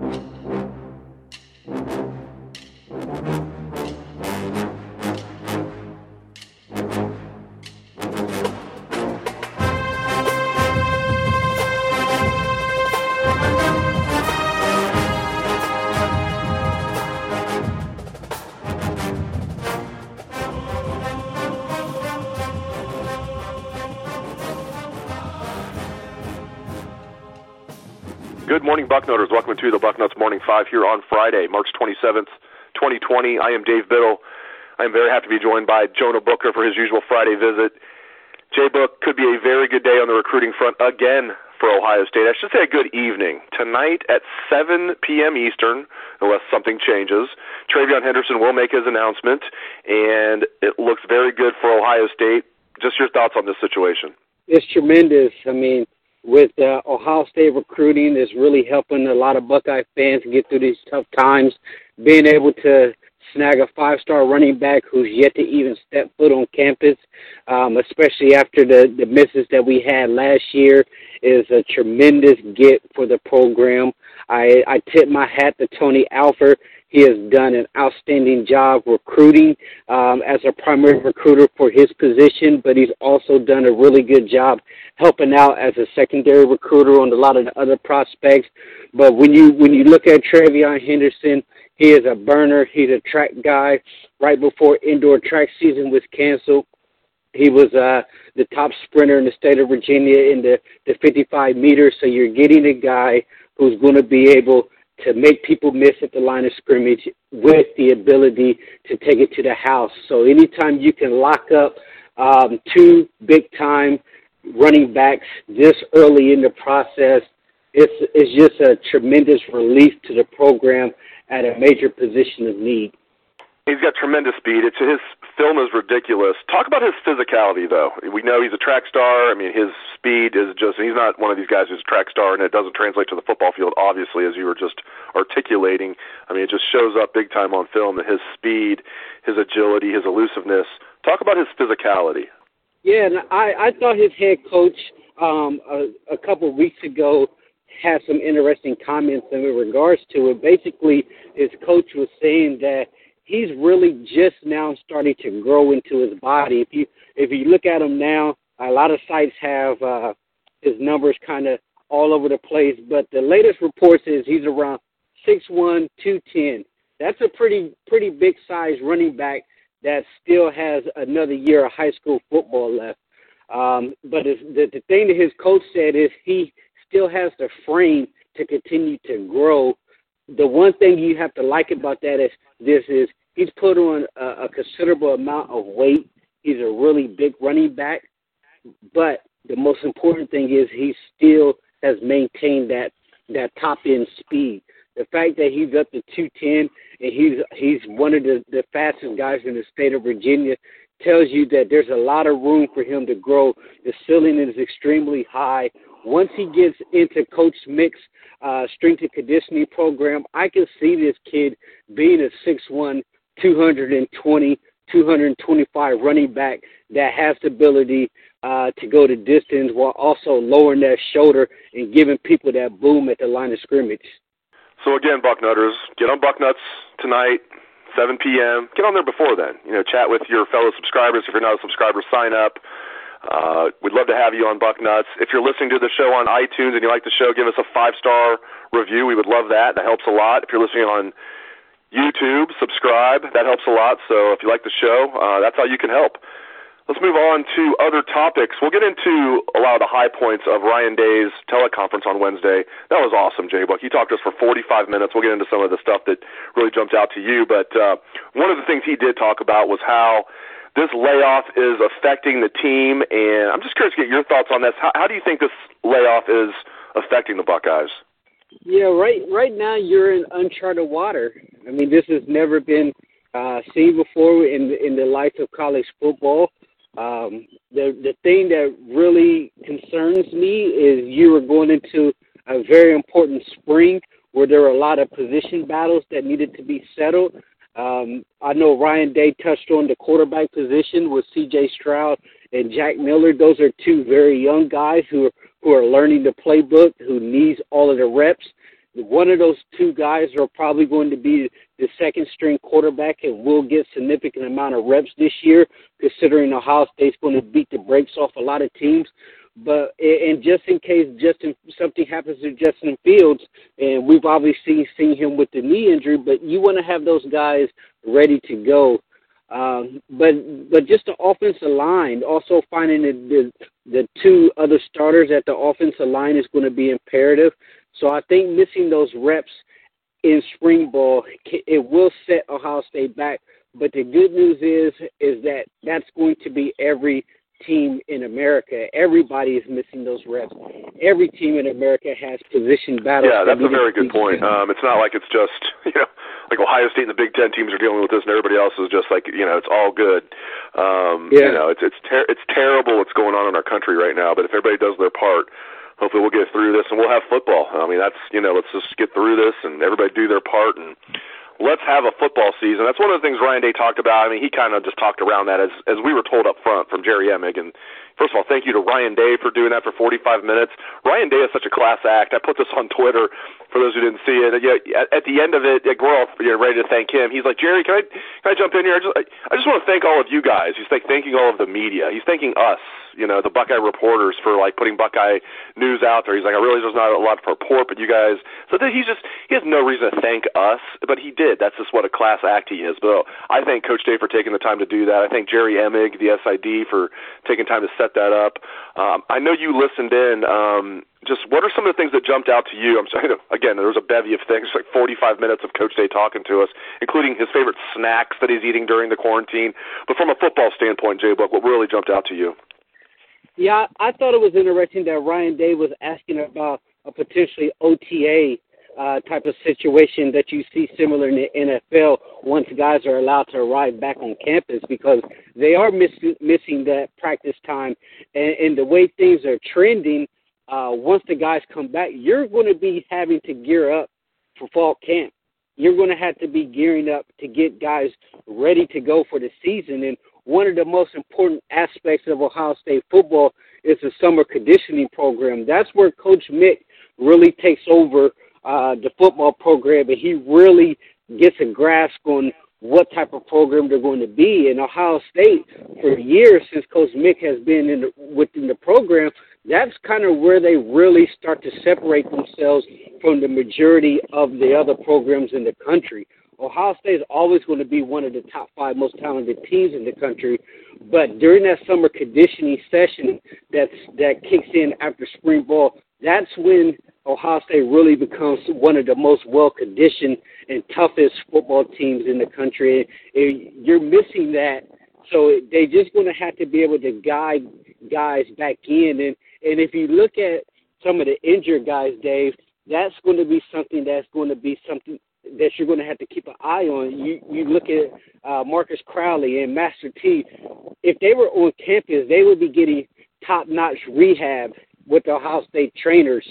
you Good morning, Bucknutters. Welcome to the Bucknuts Morning Five here on Friday, March 27th, 2020. I am Dave Biddle. I am very happy to be joined by Jonah Booker for his usual Friday visit. Jay Book could be a very good day on the recruiting front again for Ohio State. I should say a good evening. Tonight at 7 p.m. Eastern, unless something changes, TreVeyon Henderson will make his announcement, and it looks very good for Ohio State. Just your thoughts on this situation. It's tremendous. I mean, with uh, Ohio State recruiting is really helping a lot of Buckeye fans get through these tough times. Being able to snag a five-star running back who's yet to even step foot on campus, um, especially after the the misses that we had last year, is a tremendous get for the program. I I tip my hat to Tony Alford. He has done an outstanding job recruiting um, as a primary recruiter for his position, but he's also done a really good job helping out as a secondary recruiter on a lot of the other prospects. But when you when you look at TreVeyon Henderson, he is a burner. He's a track guy. Right before indoor track season was canceled, he was uh, the top sprinter in the state of Virginia in the, the 55 meters. So you're getting a guy who's going to be able to make people miss at the line of scrimmage with the ability to take it to the house. So anytime you can lock up um, two big time running backs this early in the process, it's, it's just a tremendous relief to the program at a major position of need. He's got tremendous speed. It's his film is ridiculous. Talk about his physicality, though. We know he's a track star. I mean, his speed is just. He's not one of these guys who's a track star, and it doesn't translate to the football field. Obviously, as you were just articulating, I mean, it just shows up big time on film. That his speed, his agility, his elusiveness. Talk about his physicality. Yeah, and I I thought his head coach um, a, a couple of weeks ago had some interesting comments in regards to it. Basically, his coach was saying that he's really just now starting to grow into his body. If you if you look at him now, a lot of sites have uh, his numbers kind of all over the place. But the latest report is he's around six one, two ten. That's a pretty pretty big size running back that still has another year of high school football left. Um, but the, the thing that his coach said is he still has the frame to continue to grow. The one thing you have to like about that is this is he's put on a, a considerable amount of weight. He's a really big running back, but the most important thing is he still has maintained that that top end speed. The fact that he's up to 210 and he's he's one of the, the fastest guys in the state of Virginia tells you that there's a lot of room for him to grow. The ceiling is extremely high. Once he gets into Coach Mick's uh, strength and conditioning program, I can see this kid being a 6'1", 220, 225 running back that has the ability uh, to go the distance while also lowering that shoulder and giving people that boom at the line of scrimmage. So again, Bucknutters, get on Bucknuts tonight, 7 p.m. Get on there before then. You know, chat with your fellow subscribers. If you're not a subscriber, sign up. Uh, we'd love to have you on Bucknuts. If you're listening to the show on iTunes and you like the show, give us a five star review. We would love that. That helps a lot. If you're listening on YouTube, subscribe. That helps a lot. So if you like the show, uh, that's how you can help. Let's move on to other topics. We'll get into a lot of the high points of Ryan Day's teleconference on Wednesday. That was awesome, Jay Book. He talked to us for 45 minutes. We'll get into some of the stuff that really jumped out to you. But uh, one of the things he did talk about was how this layoff is affecting the team, and I'm just curious to get your thoughts on this. How, how do you think this layoff is affecting the Buckeyes? Yeah, right. Right now, you're in uncharted water. I mean, this has never been uh, seen before in in the life of college football. Um, the the thing that really concerns me is you are going into a very important spring where there are a lot of position battles that needed to be settled. Um, I know Ryan Day touched on the quarterback position with C.J. Stroud and Jack Miller. Those are two very young guys who are who are learning the playbook, who needs all of the reps. one of those two guys are probably going to be the second string quarterback and will get significant amount of reps this year, considering Ohio State's going to beat the brakes off a lot of teams. But and just in case Justin something happens to Justin Fields, and we've obviously seen him with the knee injury, but you want to have those guys ready to go. Um, but but just the offensive line, also finding the, the the two other starters at the offensive line is going to be imperative. So I think missing those reps in spring ball it will set Ohio State back. But the good news is is that that's going to be every team in America. Everybody is missing those reps. Every team in America has position battles. Yeah, that's a very good point. Um, it's not like it's just you know like Ohio State and the Big Ten teams are dealing with this, and everybody else is just like you know it's all good. Um, yeah. You know, it's it's ter- it's terrible what's going on in our country right now. But if everybody does their part, hopefully we'll get through this and we'll have football. I mean, that's you know, let's just get through this and everybody do their part and let's have a football season. That's one of the things Ryan Day talked about. I mean, he kind of just talked around that as as we were told up front from Jerry Emig. And first of all, thank you to Ryan Day for doing that for 45 minutes. Ryan Day is such a class act. I put this on Twitter for those who didn't see it. At, at the end of it, we're all you ready to thank him. He's like, Jerry, can I can I jump in here? I just I, I just want to thank all of you guys. He's like thanking all of the media. He's thanking us you know, the Buckeye reporters for like putting Buckeye news out there. He's like, I realize there's not a lot to report, but you guys. So that he's just he has no reason to thank us, but he did. That's just what a class act he is. But I thank Coach Day for taking the time to do that. I thank Jerry Emig, the SID, for taking time to set that up. Um, I know you listened in. Um, just what are some of the things that jumped out to you? I'm sorry, again, there was a bevy of things, like 45 minutes of Coach Day talking to us, including his favorite snacks that he's eating during the quarantine. But from a football standpoint, Jay Book, what really jumped out to you? Yeah, I thought it was interesting that Ryan Day was asking about a potentially OTA uh, type of situation that you see similar in the NFL once guys are allowed to arrive back on campus because they are miss, missing that practice time. And, and the way things are trending, uh, once the guys come back, you're going to be having to gear up for fall camp. You're going to have to be gearing up to get guys ready to go for the season. And one of the most important aspects of Ohio State football is the summer conditioning program. That's where Coach Mick really takes over uh, the football program, and he really gets a grasp on what type of program they're going to be. In Ohio State, for years since Coach Mick has been in the, within the program, that's kind of where they really start to separate themselves from the majority of the other programs in the country. Ohio State is always going to be one of the top five most talented teams in the country. But during that summer conditioning session that's that kicks in after spring ball, that's when Ohio State really becomes one of the most well conditioned and toughest football teams in the country. And you're missing that. So they're just going to have to be able to guide guys back in. And and if you look at some of the injured guys, Dave, that's going to be something that's going to be something that you're going to have to keep an eye on. You you look at uh, Marcus Crowley and Master Teague. If they were on campus, they would be getting top-notch rehab with the Ohio State trainers.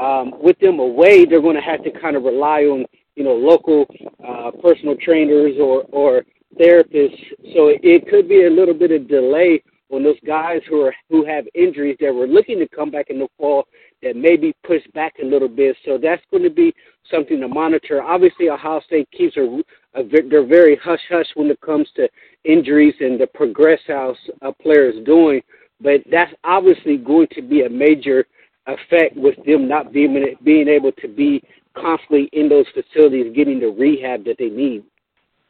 Um, with them away, they're going to have to kind of rely on you know local uh, personal trainers or or therapists. So it, could be a little bit of delay on those guys who are who have injuries that were looking to come back in the fall that may be pushed back a little bit. So that's going to be something to monitor. Obviously, Ohio State keeps a, they're very hush hush when it comes to injuries and the progress how a player is doing. But that's obviously going to be a major effect with them not being being able to be constantly in those facilities getting the rehab that they need.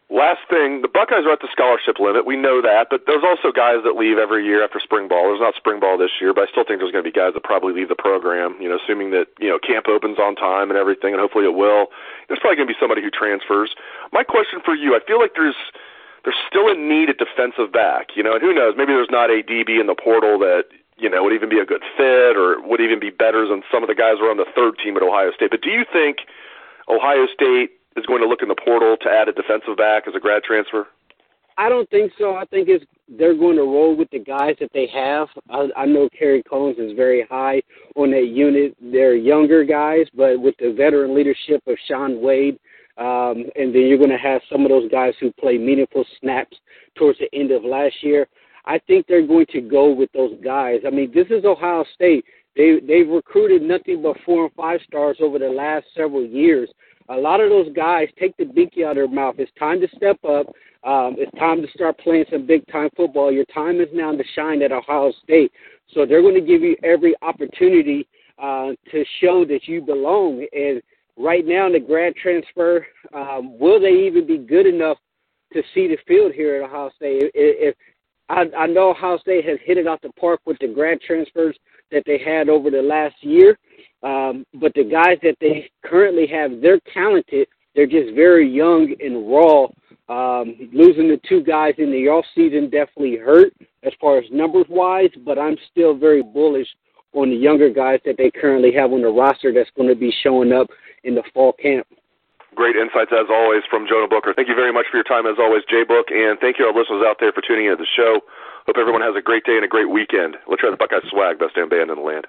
Last thing, the Buckeyes are at the scholarship limit. We know that, but there's also guys that leave every year after spring ball. There's not spring ball this year, but I still think there's going to be guys that probably leave the program. You know, assuming that you know camp opens on time and everything, and hopefully it will. There's probably going to be somebody who transfers. My question for you, I feel like there's there's still a need at defensive back. You know, and who knows? Maybe there's not a DB in the portal that you know would even be a good fit or would even be better than some of the guys who are on the third team at Ohio State. But do you think Ohio State is going to look in the portal to add a defensive back as a grad transfer? I don't think so. I think it's they're going to roll with the guys that they have. I, I know Kerry Coombs is very high on that unit. They're younger guys, but with the veteran leadership of Shaun Wade, um, and then you're going to have some of those guys who play meaningful snaps towards the end of last year. I think they're going to go with those guys. I mean, this is Ohio State. They they've recruited nothing but four and five stars over the last several years. A lot of those guys take the binky out of their mouth. It's time to step up. Um, it's time to start playing some big time football. Your time is now to shine at Ohio State. So they're going to give you every opportunity uh, to show that you belong. And right now, in the grad transfer, um, will they even be good enough to see the field here at Ohio State? If, if I, I know Ohio State has hit it out the park with the grad transfers that they had over the last year, um, but the guys that they currently have, they're talented. They're just very young and raw. Um, losing the two guys in the off season definitely hurt as far as numbers wise, but I'm still very bullish on the younger guys that they currently have on the roster that's going to be showing up in the fall camp. Great insights as always from Jonah Booker. Thank you very much for your time as always, Jay Book, and thank you our listeners out there for tuning into the show. Hope everyone has a great day and a great weekend. Let's try the Buckeye swag, best damn band in the land.